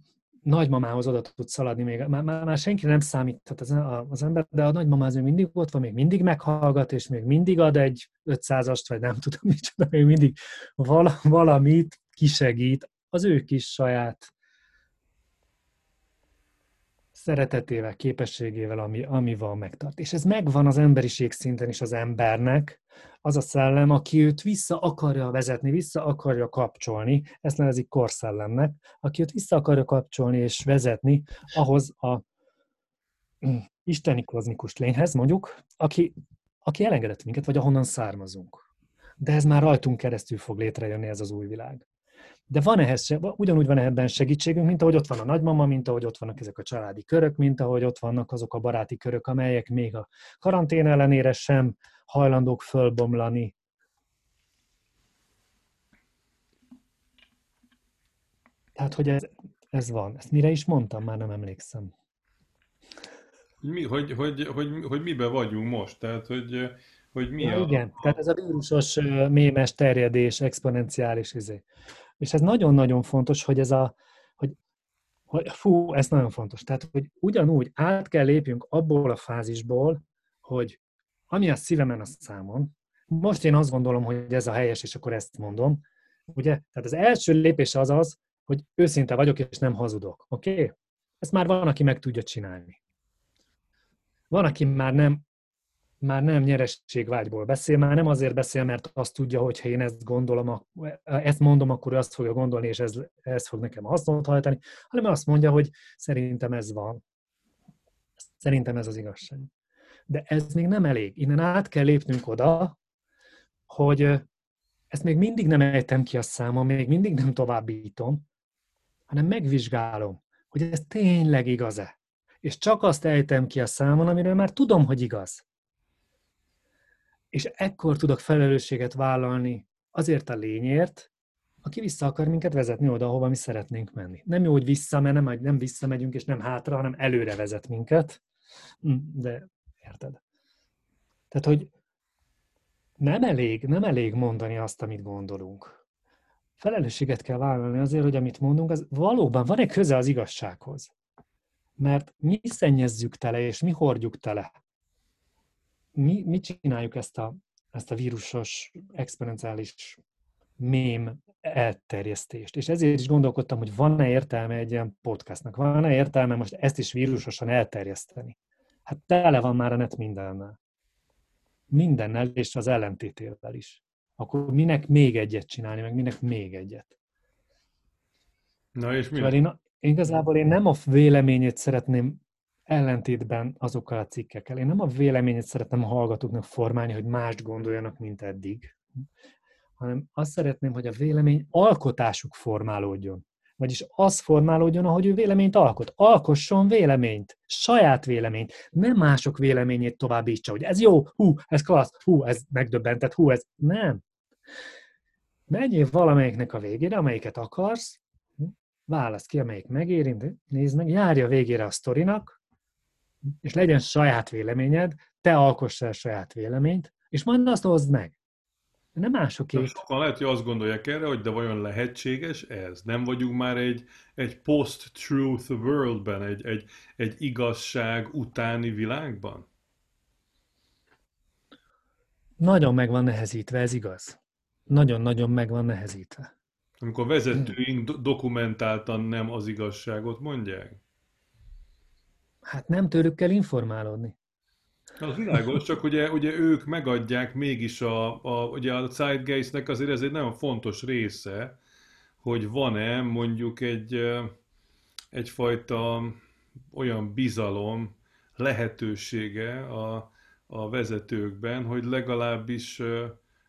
nagymamához oda tud szaladni még, már, már, már senki nem számíthat az, az ember, de a nagymamá az még mindig ott van, még mindig meghallgat, és még mindig ad egy 500-ast, vagy nem tudom micsoda, még mindig vala, valamit kisegít az ő kis saját szeretetével, képességével, ami, ami van megtart. És ez megvan az emberiség szinten is az embernek, az a szellem, aki őt vissza akarja vezetni, vissza akarja kapcsolni, ezt nevezik korszellemnek, aki őt vissza akarja kapcsolni és vezetni ahhoz a mm, isteni kozmikus lényhez, mondjuk, aki, aki elengedett minket, vagy ahonnan származunk. De ez már rajtunk keresztül fog létrejönni ez az új világ. De van ehhez, ugyanúgy van ebben segítségünk, mint ahogy ott van a nagymama, mint ahogy ott vannak ezek a családi körök, mint ahogy ott vannak azok a baráti körök, amelyek még a karantén ellenére sem hajlandók fölbomlani. Tehát, hogy ez, ez van. Ezt mire is mondtam, már nem emlékszem. Mi, hogy, hogy, hogy, hogy miben vagyunk most? Tehát, hogy, hogy mi ja, a... Igen, tehát ez a vírusos mémes terjedés, exponenciális izé. És ez nagyon-nagyon fontos, hogy ez a, hogy, hogy fú, ez nagyon fontos. Tehát, hogy ugyanúgy át kell lépjünk abból a fázisból, hogy ami a szívemen, a számon. Most én azt gondolom, hogy ez a helyes, és akkor ezt mondom. Ugye? Tehát az első lépés az az, hogy őszinte vagyok, és nem hazudok. Oké? Okay? Ezt már van, aki meg tudja csinálni. Van, aki már nem már nem nyerességvágyból beszél, már nem azért beszél, mert azt tudja, hogy ha én ezt gondolom, ezt mondom, akkor azt fogja gondolni, és ez, ez fog nekem hasznot hajtani, hanem azt mondja, hogy szerintem ez van. Szerintem ez az igazság. De ez még nem elég. Innen át kell lépnünk oda, hogy ezt még mindig nem ejtem ki a számom, még mindig nem továbbítom, hanem megvizsgálom, hogy ez tényleg igaz-e. És csak azt ejtem ki a számon, amiről már tudom, hogy igaz és ekkor tudok felelősséget vállalni azért a lényért, aki vissza akar minket vezetni oda, ahova mi szeretnénk menni. Nem jó, hogy vissza, mert nem, nem visszamegyünk, és nem hátra, hanem előre vezet minket. Hm, de érted? Tehát, hogy nem elég, nem elég mondani azt, amit gondolunk. Felelősséget kell vállalni azért, hogy amit mondunk, az valóban van egy köze az igazsághoz. Mert mi szennyezzük tele, és mi hordjuk tele. Mi, mi csináljuk ezt a, ezt a vírusos, exponenciális mém elterjesztést. És ezért is gondolkodtam, hogy van-e értelme egy ilyen podcastnak, van-e értelme most ezt is vírusosan elterjeszteni. Hát tele van már a net mindennel. Mindennel, és az ellentétével is. Akkor minek még egyet csinálni, meg minek még egyet? Na és mi? Szóval én, igazából én nem a véleményét szeretném ellentétben azokkal a cikkekkel. Én nem a véleményét szeretném a hallgatóknak formálni, hogy mást gondoljanak, mint eddig, hanem azt szeretném, hogy a vélemény alkotásuk formálódjon. Vagyis az formálódjon, ahogy ő véleményt alkot. Alkosson véleményt, saját véleményt, nem mások véleményét továbbítsa, hogy ez jó, hú, ez klassz, hú, ez megdöbbentett, hú, ez... Nem. Menjél valamelyiknek a végére, amelyiket akarsz, válasz ki, amelyik megérint, nézd meg, járja végére a sztorinak, és legyen saját véleményed, te alkoss el saját véleményt, és majd azt hozd meg. Nem másoké. Sokan lehet, hogy azt gondolják erre, hogy de vajon lehetséges ez? Nem vagyunk már egy, egy post-truth worldben, egy, egy, egy igazság utáni világban? Nagyon meg van nehezítve, ez igaz. Nagyon-nagyon meg van nehezítve. Amikor vezetőink dokumentáltan nem az igazságot mondják? Hát nem tőlük kell informálódni. Az világos, csak ugye, ugye ők megadják mégis a, a, ugye a Zeitgeistnek azért ez egy nagyon fontos része, hogy van-e mondjuk egy, egyfajta olyan bizalom, lehetősége a, a vezetőkben, hogy legalábbis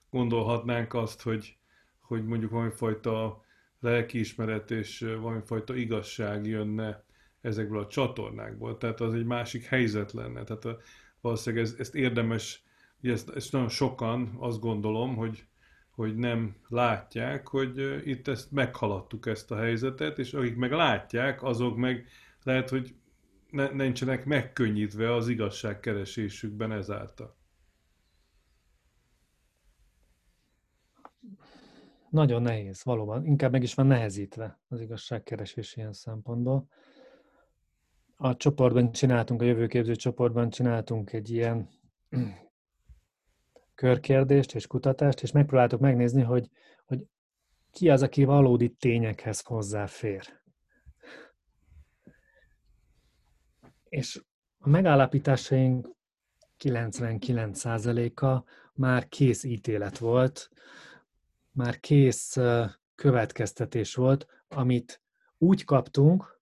gondolhatnánk azt, hogy, hogy mondjuk valamifajta lelkiismeret és valamifajta igazság jönne ezekből a csatornákból. Tehát az egy másik helyzet lenne. Tehát a, valószínűleg ez, ezt érdemes, ugye ezt, ezt nagyon sokan azt gondolom, hogy, hogy nem látják, hogy itt ezt meghaladtuk ezt a helyzetet, és akik meg látják, azok meg lehet, hogy ne, nincsenek megkönnyítve az igazságkeresésükben ezáltal. Nagyon nehéz, valóban. Inkább meg is van nehezítve az igazságkeresés ilyen szempontból a csoportban csináltunk, a jövőképző csoportban csináltunk egy ilyen körkérdést és kutatást, és megpróbáltuk megnézni, hogy, hogy ki az, aki valódi tényekhez hozzáfér. És a megállapításaink 99%-a már kész ítélet volt, már kész következtetés volt, amit úgy kaptunk,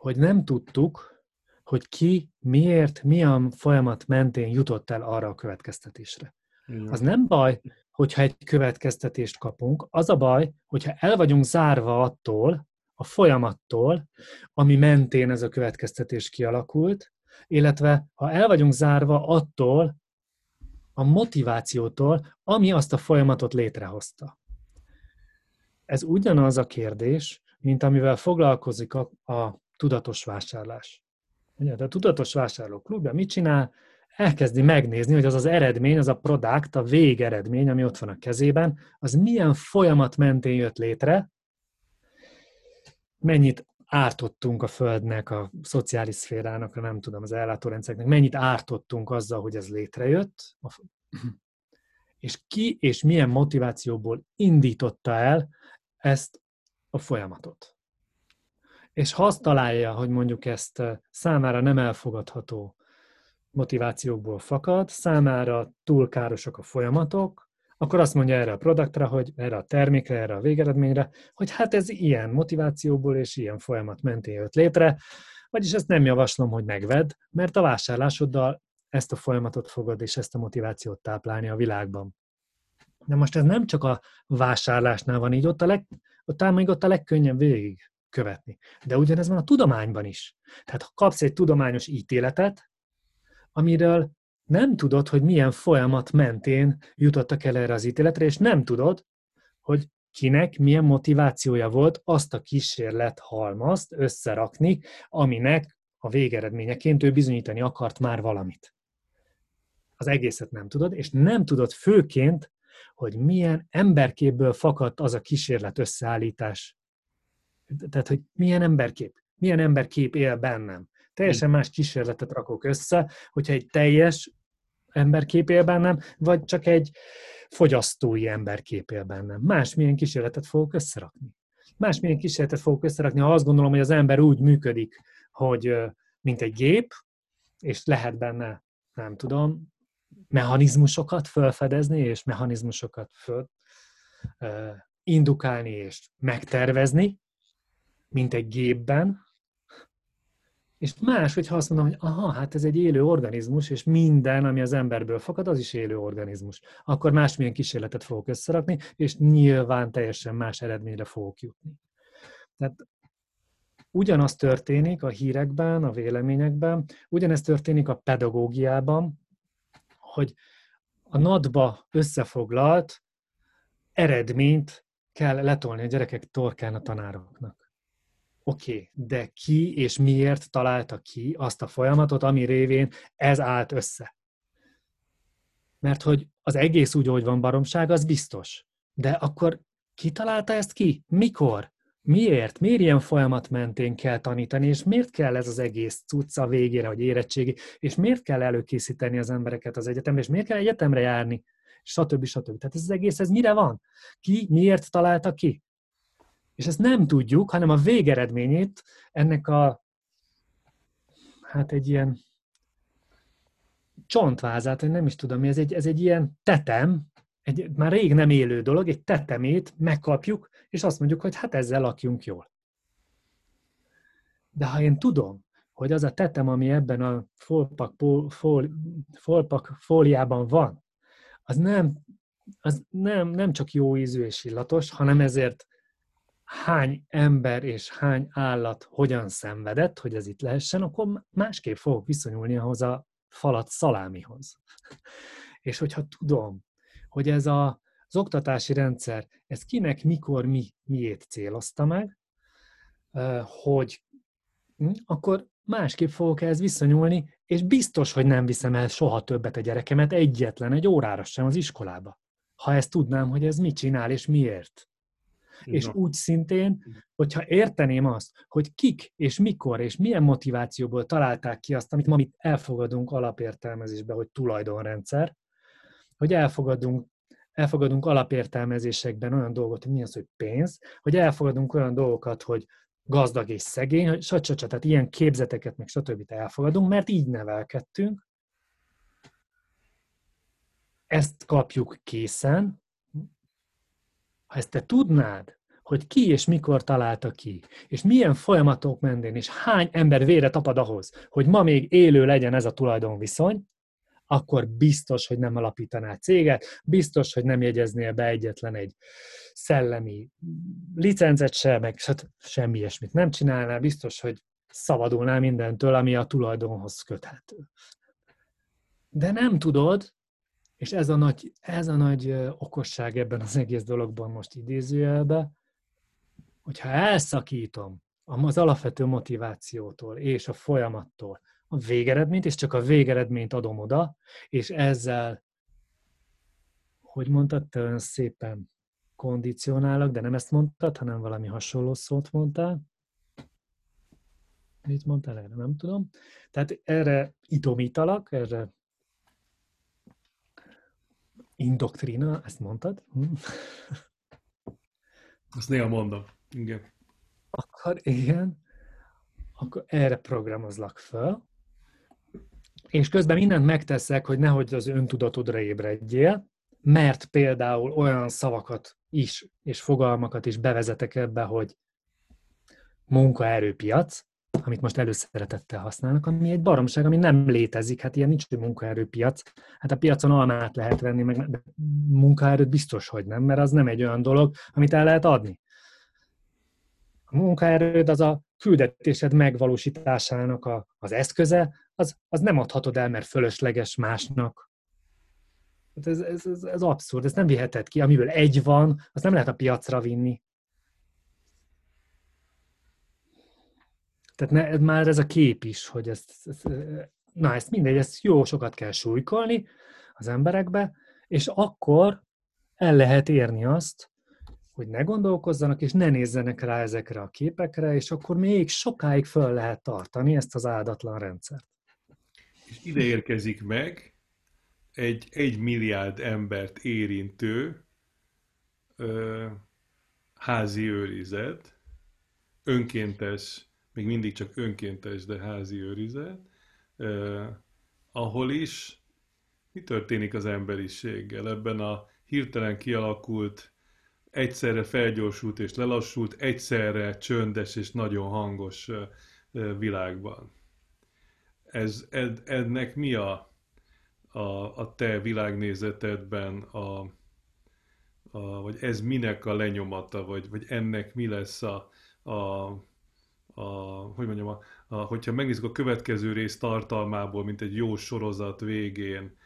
hogy nem tudtuk, hogy ki, miért, milyen folyamat mentén jutott el arra a következtetésre. Igen. Az nem baj, hogyha egy következtetést kapunk, az a baj, hogyha el vagyunk zárva attól, a folyamattól, ami mentén ez a következtetés kialakult, illetve ha el vagyunk zárva attól, a motivációtól, ami azt a folyamatot létrehozta. Ez ugyanaz a kérdés, mint amivel foglalkozik a, a tudatos vásárlás. Ugye, de a tudatos vásárló klubja mit csinál? Elkezdi megnézni, hogy az az eredmény, az a product, a végeredmény, ami ott van a kezében, az milyen folyamat mentén jött létre, mennyit ártottunk a Földnek, a szociális szférának, nem tudom, az ellátórendszernek, mennyit ártottunk azzal, hogy ez létrejött, és ki és milyen motivációból indította el ezt a folyamatot. És ha azt találja, hogy mondjuk ezt számára nem elfogadható motivációkból fakad, számára túl károsak a folyamatok, akkor azt mondja erre a produktra, hogy erre a termékre, erre a végeredményre, hogy hát ez ilyen motivációból és ilyen folyamat mentén jött létre, vagyis ezt nem javaslom, hogy megvedd, mert a vásárlásoddal ezt a folyamatot fogod és ezt a motivációt táplálni a világban. De most ez nem csak a vásárlásnál van így, ott, a leg, ott még ott a legkönnyebb végig követni. De ugyanez van a tudományban is. Tehát ha kapsz egy tudományos ítéletet, amiről nem tudod, hogy milyen folyamat mentén jutottak el erre az ítéletre, és nem tudod, hogy kinek milyen motivációja volt azt a kísérlet halmazt összerakni, aminek a végeredményeként ő bizonyítani akart már valamit. Az egészet nem tudod, és nem tudod főként, hogy milyen emberképből fakadt az a kísérlet összeállítás. Tehát, hogy milyen emberkép, milyen emberkép él bennem. Teljesen más kísérletet rakok össze, hogyha egy teljes emberkép él bennem, vagy csak egy fogyasztói emberkép él bennem. Másmilyen kísérletet fogok összerakni. Másmilyen kísérletet fogok összerakni, ha azt gondolom, hogy az ember úgy működik, hogy mint egy gép, és lehet benne, nem tudom, mechanizmusokat felfedezni, és mechanizmusokat föl, indukálni és megtervezni, mint egy gépben, és más, hogyha azt mondom, hogy aha, hát ez egy élő organizmus, és minden, ami az emberből fakad, az is élő organizmus. Akkor másmilyen kísérletet fogok összerakni, és nyilván teljesen más eredményre fogok jutni. Tehát ugyanaz történik a hírekben, a véleményekben, ugyanez történik a pedagógiában, hogy a nadba összefoglalt eredményt kell letolni a gyerekek torkán a tanároknak. Oké, okay, de ki és miért találta ki azt a folyamatot, ami révén ez állt össze? Mert hogy az egész úgy, hogy van baromság, az biztos. De akkor ki találta ezt ki? Mikor? Miért? Miért ilyen folyamat mentén kell tanítani, és miért kell ez az egész cucca végére, hogy érettségi, és miért kell előkészíteni az embereket az egyetemre, és miért kell egyetemre járni, stb. stb. Tehát ez az egész, ez mire van? Ki, miért találta ki? És ezt nem tudjuk, hanem a végeredményét ennek a, hát egy ilyen csontvázát, nem is tudom mi, ez egy, ez egy ilyen tetem, egy már rég nem élő dolog, egy tetemét megkapjuk, és azt mondjuk, hogy hát ezzel lakjunk jól. De ha én tudom, hogy az a tetem, ami ebben a folpak, fol, folpak fóliában van, az nem, az nem, nem csak jó ízű és illatos, hanem ezért hány ember és hány állat hogyan szenvedett, hogy ez itt lehessen, akkor másképp fogok viszonyulni ahhoz a falat szalámihoz. És hogyha tudom, hogy ez a, az oktatási rendszer, ez kinek, mikor, mi, miért célozta meg, hogy hm, akkor másképp fogok ehhez viszonyulni, és biztos, hogy nem viszem el soha többet a gyerekemet egyetlen egy órára sem az iskolába. Ha ezt tudnám, hogy ez mit csinál és miért. És úgy szintén, hogyha érteném azt, hogy kik és mikor és milyen motivációból találták ki azt, amit ma itt elfogadunk alapértelmezésbe, hogy tulajdonrendszer, hogy elfogadunk, elfogadunk alapértelmezésekben olyan dolgot, hogy mi az, hogy pénz, hogy elfogadunk olyan dolgokat, hogy gazdag és szegény, hogy stb. Tehát ilyen képzeteket, meg stb. elfogadunk, mert így nevelkedtünk. Ezt kapjuk készen. Ha ezt te tudnád, hogy ki és mikor találta ki, és milyen folyamatok mentén, és hány ember vére tapad ahhoz, hogy ma még élő legyen ez a tulajdonviszony, akkor biztos, hogy nem alapítaná céget, biztos, hogy nem jegyeznél be egyetlen egy szellemi licencet se, meg semmi ilyesmit nem csinálná, biztos, hogy szabadulnál mindentől, ami a tulajdonhoz köthető. De nem tudod, és ez a nagy, ez a nagy okosság ebben az egész dologban most idézőjelbe, hogyha elszakítom az alapvető motivációtól és a folyamattól a végeredményt, és csak a végeredményt adom oda, és ezzel, hogy mondtad, te olyan szépen kondicionálok, de nem ezt mondtad, hanem valami hasonló szót mondtál. Mit mondtál erre? Nem tudom. Tehát erre itomítalak, erre indoktrina, ezt mondtad? Hm? Azt néha mondom, igen. Akkor igen, akkor erre programozlak fel, és közben mindent megteszek, hogy nehogy az öntudatodra ébredjél, mert például olyan szavakat is, és fogalmakat is bevezetek ebbe, hogy munkaerőpiac, amit most előszeretettel használnak, ami egy baromság, ami nem létezik, hát ilyen nincs, munkaerőpiac. Hát a piacon almát lehet venni, meg munkaerőt biztos, hogy nem, mert az nem egy olyan dolog, amit el lehet adni. A munkaerőd az a küldetésed megvalósításának a, az eszköze, az, az nem adhatod el, mert fölösleges másnak. Hát ez, ez, ez, ez abszurd, ez nem viheted ki. Amiből egy van, azt nem lehet a piacra vinni. Tehát ne, már ez a kép is, hogy ezt, ezt, na ezt mindegy, ezt jó sokat kell súlykolni az emberekbe, és akkor el lehet érni azt, hogy ne gondolkozzanak, és ne nézzenek rá ezekre a képekre, és akkor még sokáig föl lehet tartani ezt az áldatlan rendszert. És ide érkezik meg egy egy milliárd embert érintő ö, házi őrizet, önkéntes, még mindig csak önkéntes, de házi őrizet, ö, ahol is mi történik az emberiséggel ebben a hirtelen kialakult, egyszerre felgyorsult és lelassult, egyszerre csöndes és nagyon hangos világban. Ez, ed, ennek mi a, a, a te világnézetedben, a, a, vagy ez minek a lenyomata, vagy, vagy ennek mi lesz a, a, a hogy mondjam, a, a, hogyha megnézzük a következő rész tartalmából, mint egy jó sorozat végén,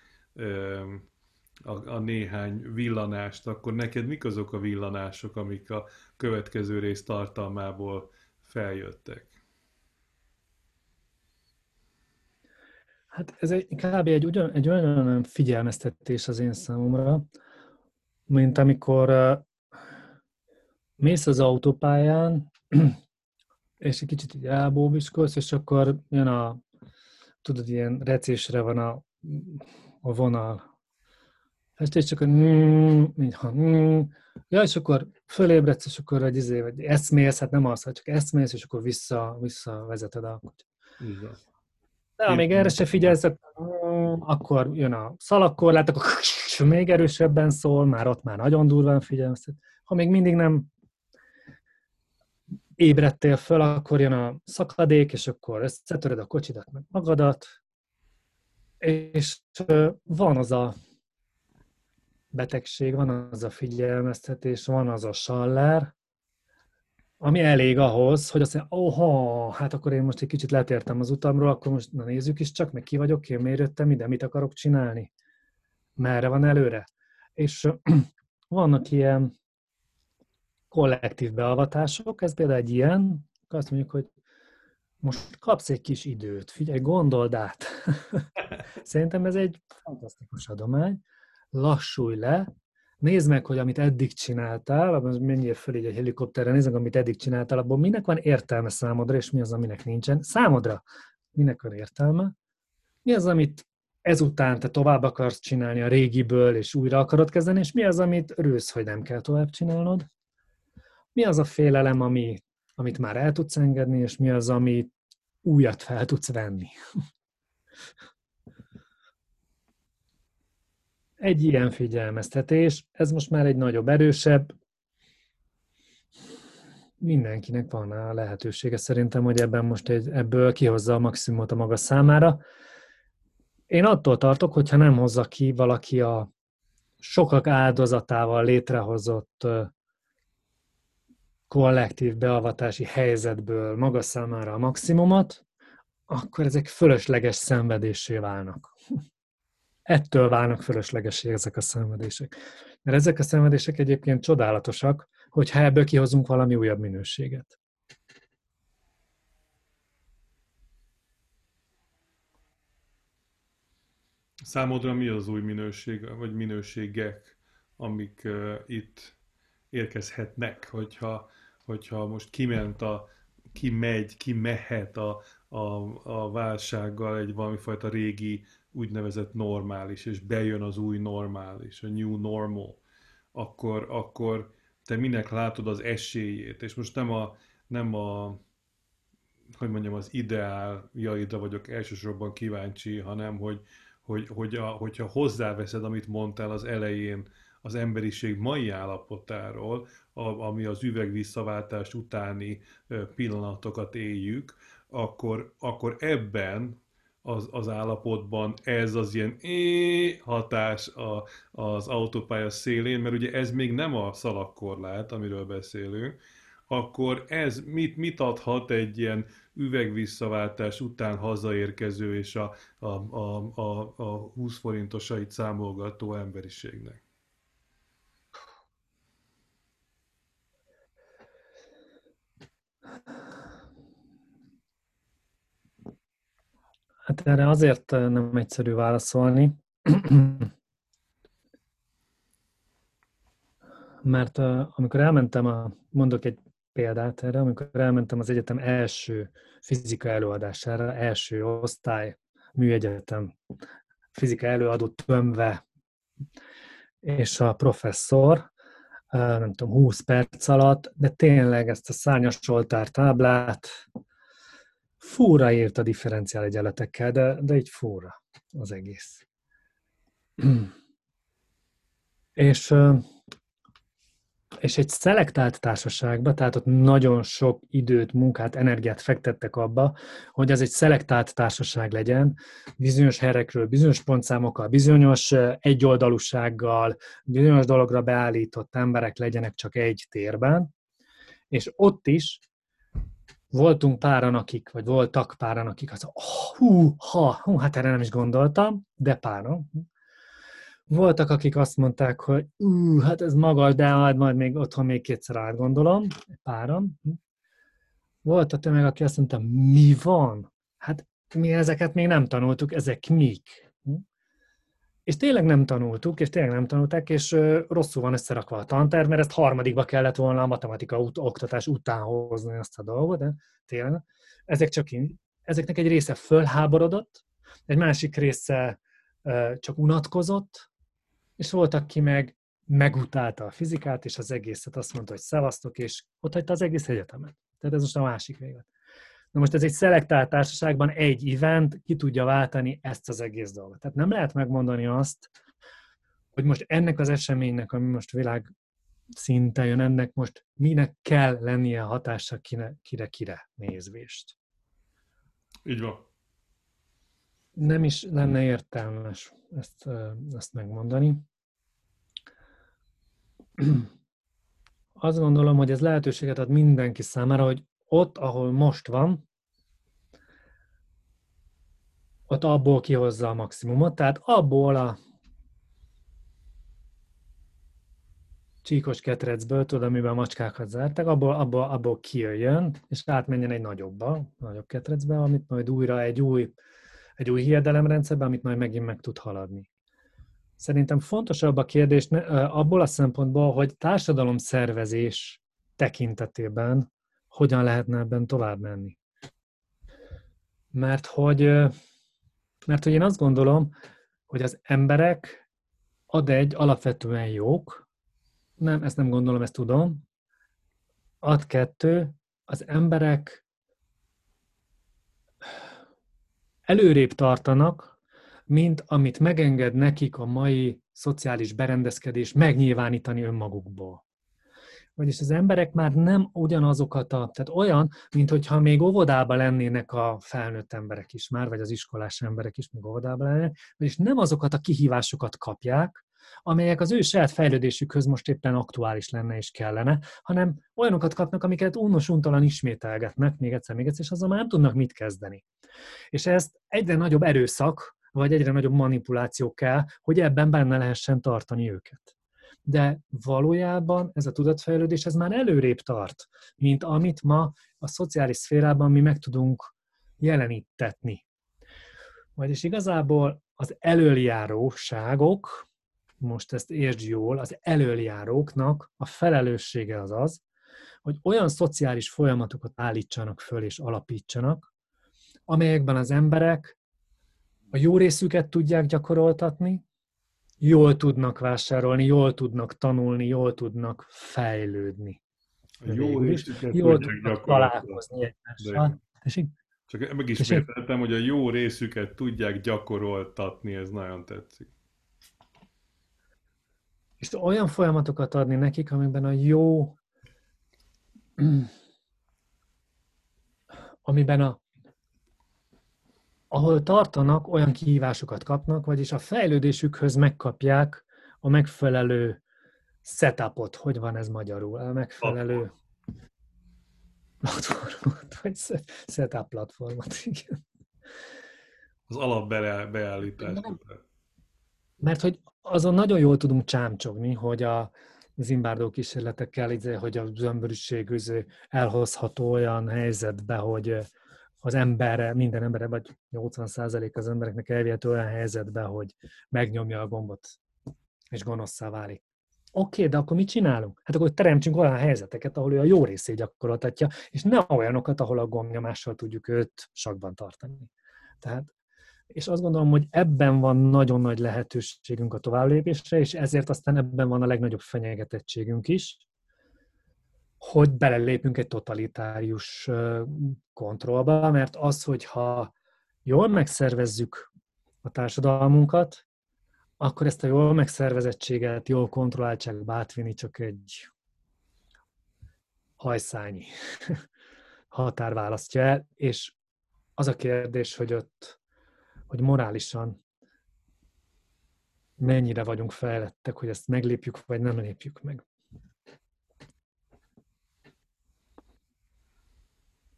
a, a néhány villanást, akkor neked mik azok a villanások, amik a következő rész tartalmából feljöttek? Hát ez egy, kb. egy, ugyan, egy olyan figyelmeztetés az én számomra, mint amikor uh, mész az autópályán, és egy kicsit így elbóbiskolsz, és akkor jön a, tudod, ilyen recésre van a, a vonal, este, és csak a mm, ha, ja, és akkor fölébredsz, és akkor egy izé, vagy eszmész, hát nem hogy csak eszmész, és akkor vissza, visszavezeted a kutyát. De amíg erre se figyelsz, akkor jön a szalagkorlát, akkor még erősebben szól, már ott már nagyon durván figyelsz. Ha még mindig nem ébredtél föl, akkor jön a szakadék, és akkor összetöröd a kocsidat, meg magadat, és van az a betegség, van az a figyelmeztetés, van az a sallár, ami elég ahhoz, hogy azt mondja, oha, hát akkor én most egy kicsit letértem az utamról, akkor most na nézzük is csak, meg ki vagyok én, miért jöttem ide, mit akarok csinálni, merre van előre. És vannak ilyen kollektív beavatások, ez például egy ilyen, azt mondjuk, hogy most kapsz egy kis időt, figyelj, gondold át. Szerintem ez egy fantasztikus adomány, lassulj le, nézd meg, hogy amit eddig csináltál, menjél föl egy helikopterre, nézd meg, amit eddig csináltál, abból minek van értelme számodra, és mi az, aminek nincsen. Számodra minek van értelme, mi az, amit ezután te tovább akarsz csinálni a régiből, és újra akarod kezdeni, és mi az, amit örülsz, hogy nem kell tovább csinálnod. Mi az a félelem, ami, amit már el tudsz engedni, és mi az, amit újat fel tudsz venni. egy ilyen figyelmeztetés, ez most már egy nagyobb, erősebb, mindenkinek van a lehetősége szerintem, hogy ebben most egy, ebből kihozza a maximumot a maga számára. Én attól tartok, hogyha nem hozza ki valaki a sokak áldozatával létrehozott kollektív beavatási helyzetből maga számára a maximumot, akkor ezek fölösleges szenvedésé válnak ettől válnak fölöslegesé ezek a szenvedések. Mert ezek a szenvedések egyébként csodálatosak, hogyha ebből kihozunk valami újabb minőséget. Számodra mi az új minőség, vagy minőségek, amik uh, itt érkezhetnek, hogyha, hogyha most kiment a, ki megy, ki mehet a, a, a válsággal egy valamifajta régi úgynevezett normális, és bejön az új normális, a new normal, akkor, akkor te minek látod az esélyét, és most nem a, nem a hogy mondjam, az ideáljaidra vagyok elsősorban kíváncsi, hanem hogy, hogy, hogy a, hogyha hozzáveszed, amit mondtál az elején, az emberiség mai állapotáról, ami az üvegvízszaváltás utáni pillanatokat éljük, akkor, akkor ebben az, az állapotban ez az ilyen é hatás a, az autópálya szélén, mert ugye ez még nem a szalagkorlát, amiről beszélünk, akkor ez mit, mit adhat egy ilyen üvegvisszaváltás után hazaérkező és a, a, a, a, a 20 forintosait számolgató emberiségnek? Hát erre azért nem egyszerű válaszolni, mert amikor elmentem, a, mondok egy példát erre, amikor elmentem az egyetem első fizika előadására, első osztály, műegyetem fizika előadó tömve, és a professzor, nem tudom, 20 perc alatt, de tényleg ezt a szárnyas oltár táblát fúra írt a differenciál egyenletekkel, de, de így fúra az egész. és és egy szelektált társaságba, tehát ott nagyon sok időt, munkát, energiát fektettek abba, hogy az egy szelektált társaság legyen, bizonyos helyekről, bizonyos pontszámokkal, bizonyos egyoldalúsággal, bizonyos dologra beállított emberek legyenek csak egy térben, és ott is voltunk páran, akik, vagy voltak páran, akik az, oh, hú, ha, hú, hát erre nem is gondoltam, de páran, voltak, akik azt mondták, hogy ú, hát ez magas, de majd, majd még otthon még kétszer átgondolom, páran. Volt a tömeg, aki azt mondta, mi van? Hát mi ezeket még nem tanultuk, ezek mik? És tényleg nem tanultuk, és tényleg nem tanulták, és rosszul van összerakva a tanterv, mert ezt harmadikba kellett volna a matematika ut- oktatás után hozni ezt a dolgot, de tényleg. Ezek csak én, ezeknek egy része fölháborodott, egy másik része csak unatkozott, és volt, aki meg megutálta a fizikát, és az egészet azt mondta, hogy szevasztok, és ott hagyta az egész egyetemet. Tehát ez most a másik vége. Na most ez egy szelektált társaságban egy event ki tudja váltani ezt az egész dolgot. Tehát nem lehet megmondani azt, hogy most ennek az eseménynek, ami most világ szinten jön, ennek most minek kell lennie a hatása kire-kire nézvést. Így van. Nem is lenne értelmes ezt, ezt megmondani. Azt gondolom, hogy ez lehetőséget ad mindenki számára, hogy ott, ahol most van, ott abból kihozza a maximumot, tehát abból a csíkos ketrecből, tudod, amiben macskákat zártak, abból, abból, abból kijöjjön, és átmenjen egy nagyobba, nagyobb ketrecbe, amit majd újra egy új egy új hiedelemrendszerbe, amit majd megint meg tud haladni. Szerintem fontosabb a kérdés abból a szempontból, hogy társadalom szervezés tekintetében hogyan lehetne ebben tovább menni. Mert hogy, mert hogy én azt gondolom, hogy az emberek ad egy alapvetően jók, nem, ezt nem gondolom, ezt tudom, ad kettő, az emberek előrébb tartanak, mint amit megenged nekik a mai szociális berendezkedés megnyilvánítani önmagukból. Vagyis az emberek már nem ugyanazokat a, tehát olyan, mint hogyha még óvodában lennének a felnőtt emberek is már, vagy az iskolás emberek is még óvodában lennének, vagyis nem azokat a kihívásokat kapják, amelyek az ő saját fejlődésükhöz most éppen aktuális lenne és kellene, hanem olyanokat kapnak, amiket unnos untalan ismételgetnek, még egyszer, még egyszer, és azzal már nem tudnak mit kezdeni. És ezt egyre nagyobb erőszak, vagy egyre nagyobb manipuláció kell, hogy ebben benne lehessen tartani őket. De valójában ez a tudatfejlődés ez már előrébb tart, mint amit ma a szociális szférában mi meg tudunk jelenítetni. Vagyis igazából az elöljáróságok, most ezt értsd jól, az elöljáróknak a felelőssége az az, hogy olyan szociális folyamatokat állítsanak föl és alapítsanak, amelyekben az emberek a jó részüket tudják gyakoroltatni, jól tudnak vásárolni, jól tudnak tanulni, jól tudnak fejlődni. Jó részüket jól tudnak találkozni egymással. Csak megismételtem, hogy a jó részüket tudják gyakoroltatni, ez nagyon tetszik. És olyan folyamatokat adni nekik, amiben a jó, amiben a ahol tartanak, olyan kihívásokat kapnak, vagyis a fejlődésükhöz megkapják a megfelelő setupot, hogy van ez magyarul, a megfelelő platformot, vagy setup platformot, igen. Az alap beállítás. Mert hogy azon nagyon jól tudunk csámcsogni, hogy a zimbárdó kísérletekkel, izé, hogy a zömbörűség izé elhozható olyan helyzetbe, hogy az emberre, minden emberre, vagy 80% az embereknek elvihető olyan helyzetbe, hogy megnyomja a gombot, és gonoszszá válik. Oké, okay, de akkor mit csinálunk? Hát akkor teremtsünk olyan helyzeteket, ahol ő a jó részét gyakoroltatja, és ne olyanokat, ahol a gombnyomással tudjuk őt sakban tartani. Tehát, és azt gondolom, hogy ebben van nagyon nagy lehetőségünk a továbblépésre, és ezért aztán ebben van a legnagyobb fenyegetettségünk is, hogy belelépünk egy totalitárius kontrollba, mert az, hogyha jól megszervezzük a társadalmunkat, akkor ezt a jól megszervezettséget, jól kontrolláltságba átvinni csak egy hajszányi határ választja el, és az a kérdés, hogy ott, hogy morálisan mennyire vagyunk fejlettek, hogy ezt meglépjük, vagy nem lépjük meg.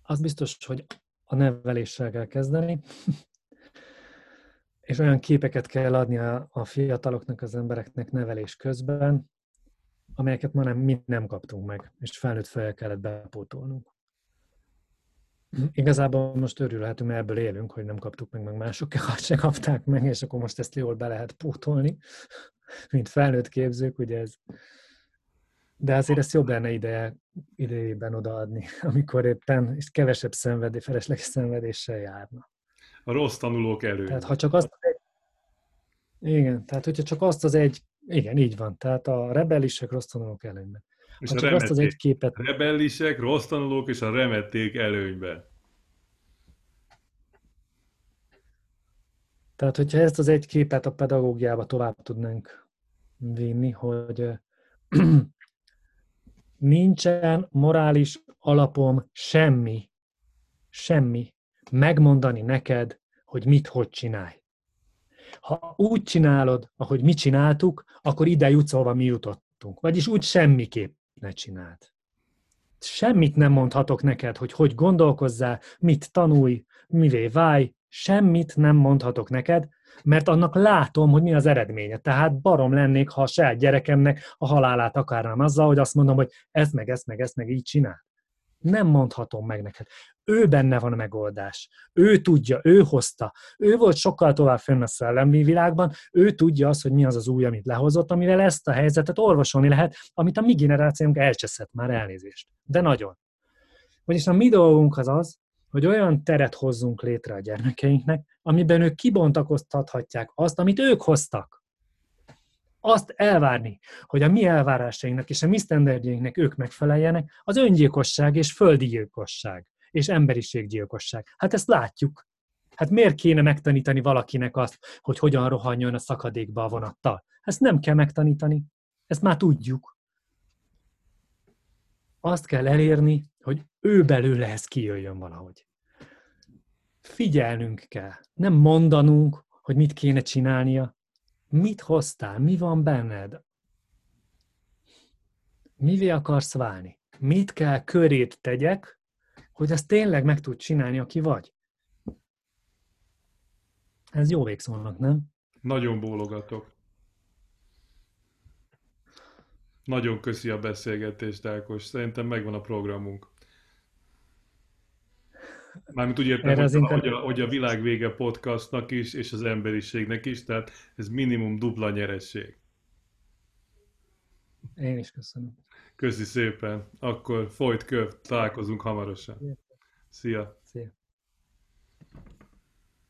Az biztos, hogy a neveléssel kell kezdeni, és olyan képeket kell adni a, a fiataloknak, az embereknek nevelés közben, amelyeket ma nem, mi nem kaptunk meg, és felnőtt fel kellett bepótolnunk. Igazából most örülhetünk, mert ebből élünk, hogy nem kaptuk meg, meg mások se kapták meg, és akkor most ezt jól be lehet pótolni, mint felnőtt képzők, ugye ez. De azért ezt jobb lenne ide, idejében odaadni, amikor éppen és kevesebb szenvedés, felesleges szenvedéssel járna a rossz tanulók elő. Tehát ha csak azt egy... Igen, tehát hogyha csak azt az egy... Igen, így van. Tehát a rebellisek rossz tanulók előnyben. És ha a csak remették. azt az egy képet... Rebellisek, rossz tanulók és a remették előnyben. Tehát, hogyha ezt az egy képet a pedagógiába tovább tudnánk vinni, hogy nincsen morális alapom semmi, semmi megmondani neked, hogy mit, hogy csinálj. Ha úgy csinálod, ahogy mi csináltuk, akkor ide jutsz, ahova mi jutottunk. Vagyis úgy semmiképp ne csináld. Semmit nem mondhatok neked, hogy hogy gondolkozzál, mit tanulj, mivé válj, semmit nem mondhatok neked, mert annak látom, hogy mi az eredménye. Tehát barom lennék, ha a saját gyerekemnek a halálát akarnám azzal, hogy azt mondom, hogy ezt meg, ezt meg, ezt meg így csinál. Nem mondhatom meg neked. Ő benne van a megoldás. Ő tudja, ő hozta. Ő volt sokkal tovább fenn a szellemi világban, ő tudja azt, hogy mi az az új, amit lehozott, amivel ezt a helyzetet orvosolni lehet, amit a mi generációnk elcseszett már elnézést. De nagyon. Vagyis a mi dolgunk az az, hogy olyan teret hozzunk létre a gyermekeinknek, amiben ők kibontakoztathatják azt, amit ők hoztak azt elvárni, hogy a mi elvárásainknak és a mi sztenderdjeinknek ők megfeleljenek, az öngyilkosság és földi gyilkosság és emberiséggyilkosság. Hát ezt látjuk. Hát miért kéne megtanítani valakinek azt, hogy hogyan rohanjon a szakadékba a vonattal? Ezt nem kell megtanítani. Ezt már tudjuk. Azt kell elérni, hogy ő belőle ez kijöjjön valahogy. Figyelnünk kell. Nem mondanunk, hogy mit kéne csinálnia, Mit hoztál? Mi van benned? Mivé akarsz válni? Mit kell körét tegyek, hogy ezt tényleg meg tud csinálni, aki vagy? Ez jó végszónak, nem? Nagyon bólogatok. Nagyon köszi a beszélgetést, Ákos. Szerintem megvan a programunk. Mármint úgy értem, hogy, internet... hogy, a, hogy a világ vége podcastnak is, és az emberiségnek is, tehát ez minimum dupla nyeresség. Én is köszönöm. Köszi szépen. Akkor folyt köv, találkozunk hamarosan. Szia. Szia.